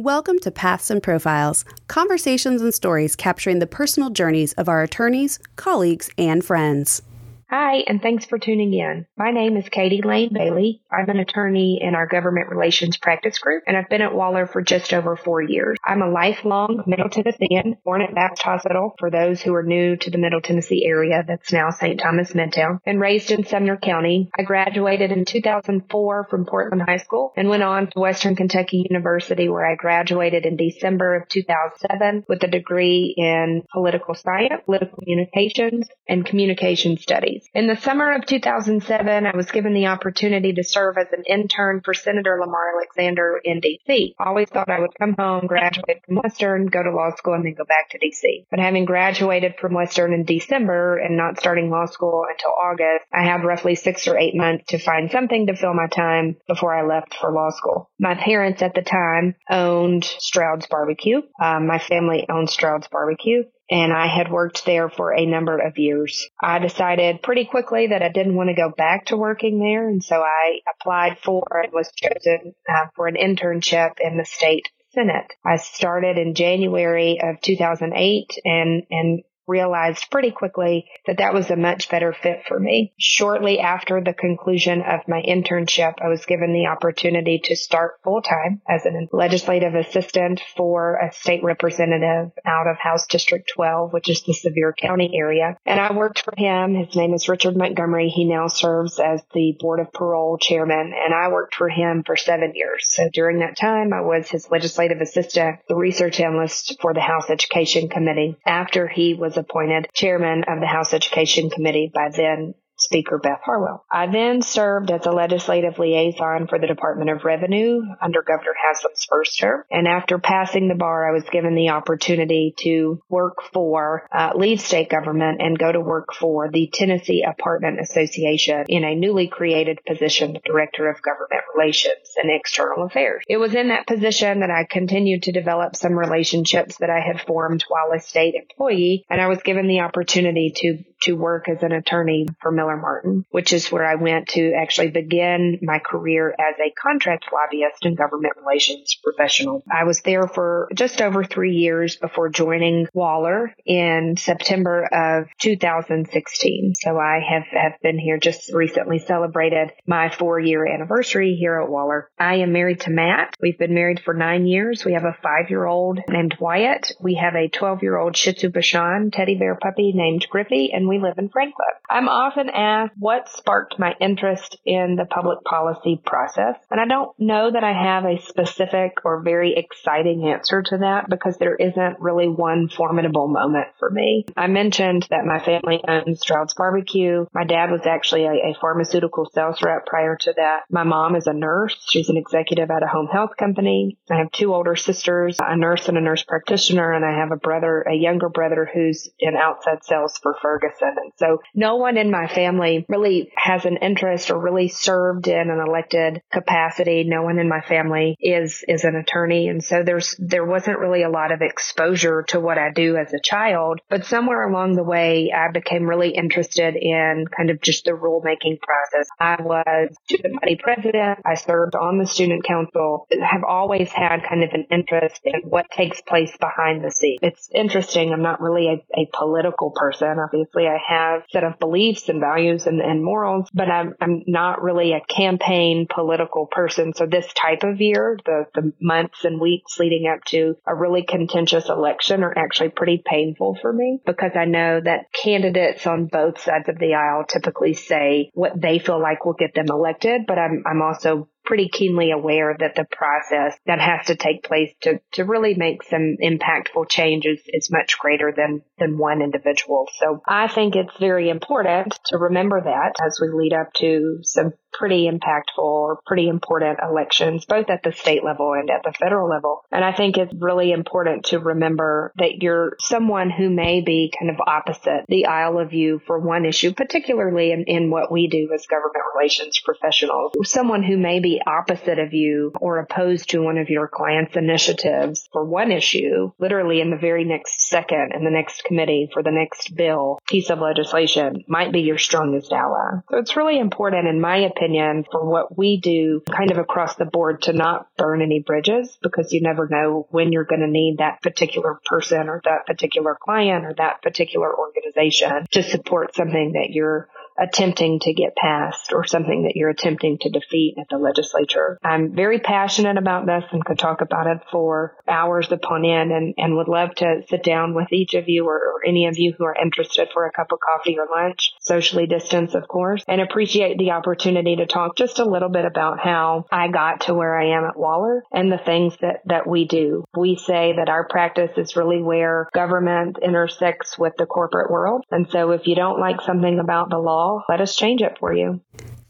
Welcome to Paths and Profiles, conversations and stories capturing the personal journeys of our attorneys, colleagues, and friends. Hi, and thanks for tuning in. My name is Catie Lane Bailey. I'm an attorney in our government relations practice group, and I've been at Waller for just over four years. I'm a lifelong Middle Tennessean, born at Baptist Hospital for those who are new to the Middle Tennessee area that's now St. Thomas Midtown, and raised in Sumner County. I graduated in 2004 from Portland High School and went on to Western Kentucky University where I graduated in December of 2007 with a degree in political science, political communications, and communication studies. In the summer of 2007, I was given the opportunity to serve as an intern for Senator Lamar Alexander in D.C. I always thought I would come home, graduate from Western, go to law school, and then go back to D.C. But having graduated from Western in December and not starting law school until August, I had roughly six or eight months to find something to fill my time before I left for law school. My parents at the time owned Stroud's Barbecue. Um, my family owned Stroud's Barbecue and I had worked there for a number of years. I decided pretty quickly that I didn't want to go back to working there, and so I applied for and was chosen uh, for an internship in the state Senate. I started in January of 2008 and, and realized pretty quickly that that was a much better fit for me. Shortly after the conclusion of my internship, I was given the opportunity to start full time as a legislative assistant for a state representative out of House District 12, which is the Sevier County area. And I worked for him. His name is Richard Montgomery. He now serves as the Board of Parole chairman, and I worked for him for seven years. So during that time, I was his legislative assistant, the research analyst for the House Education Committee. After he was appointed chairman of the House Education Committee by then Speaker Beth Harwell. I then served as a legislative liaison for the Department of Revenue under Governor Haslam's first term. And after passing the bar, I was given the opportunity to work for, uh, leave state government and go to work for the Tennessee Apartment Association in a newly created position, the Director of Government Relations and External Affairs. It was in that position that I continued to develop some relationships that I had formed while a state employee, and I was given the opportunity to to work as an attorney for Miller Martin, which is where I went to actually begin my career as a contract lobbyist and government relations professional. I was there for just over three years before joining Waller in September of 2016. So I have, have been here just recently celebrated my four year anniversary here at Waller. I am married to Matt. We've been married for nine years. We have a five year old named Wyatt. We have a 12 year old Shih Tzu Bichon teddy bear puppy named Griffey and we live in Franklin. I'm often asked what sparked my interest in the public policy process. And I don't know that I have a specific or very exciting answer to that because there isn't really one formidable moment for me. I mentioned that my family owns Stroud's Barbecue. My dad was actually a, a pharmaceutical sales rep prior to that. My mom is a nurse. She's an executive at a home health company. I have two older sisters, a nurse and a nurse practitioner, and I have a brother, a younger brother who's in outside sales for Ferguson. And so no one in my family really has an interest or really served in an elected capacity. No one in my family is, is an attorney. And so there's, there wasn't really a lot of exposure to what I do as a child, but somewhere along the way, I became really interested in kind of just the rulemaking process. I was student body president. I served on the student council, have always had kind of an interest in what takes place behind the scenes. It's interesting. I'm not really a, a political person. Obviously, I have set of beliefs and values and, and morals, but I'm, I'm not really a campaign political person. So this type of year, the, the months and weeks leading up to a really contentious election are actually pretty painful for me because I know that candidates on both sides of the aisle typically say what they feel like will get them elected, but I'm, I'm also pretty keenly aware that the process that has to take place to, to really make some impactful changes is much greater than, than one individual. So I think it's very important to remember that as we lead up to some pretty impactful or pretty important elections, both at the state level and at the federal level. And I think it's really important to remember that you're someone who may be kind of opposite the aisle of you for one issue, particularly in, in what we do as government relations professionals. Someone who may be opposite of you or opposed to one of your client's initiatives for one issue, literally in the very next second in the next committee for the next bill, piece of legislation might be your strongest ally. So it's really important in my opinion opinion, for what we do kind of across the board to not burn any bridges because you never know when you're going to need that particular person or that particular client or that particular organization to support something that you're attempting to get passed or something that you're attempting to defeat at the legislature. I'm very passionate about this and could talk about it for hours upon end and, and would love to sit down with each of you or, or any of you who are interested for a cup of coffee or lunch, socially distanced, of course, and appreciate the opportunity to talk just a little bit about how I got to where I am at Waller and the things that, that we do. We say that our practice is really where government intersects with the corporate world. And so if you don't like something about the law, let us change it for you.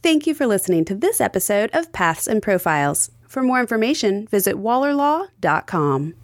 Thank you for listening to this episode of Paths and Profiles. For more information, visit wallerlaw.com.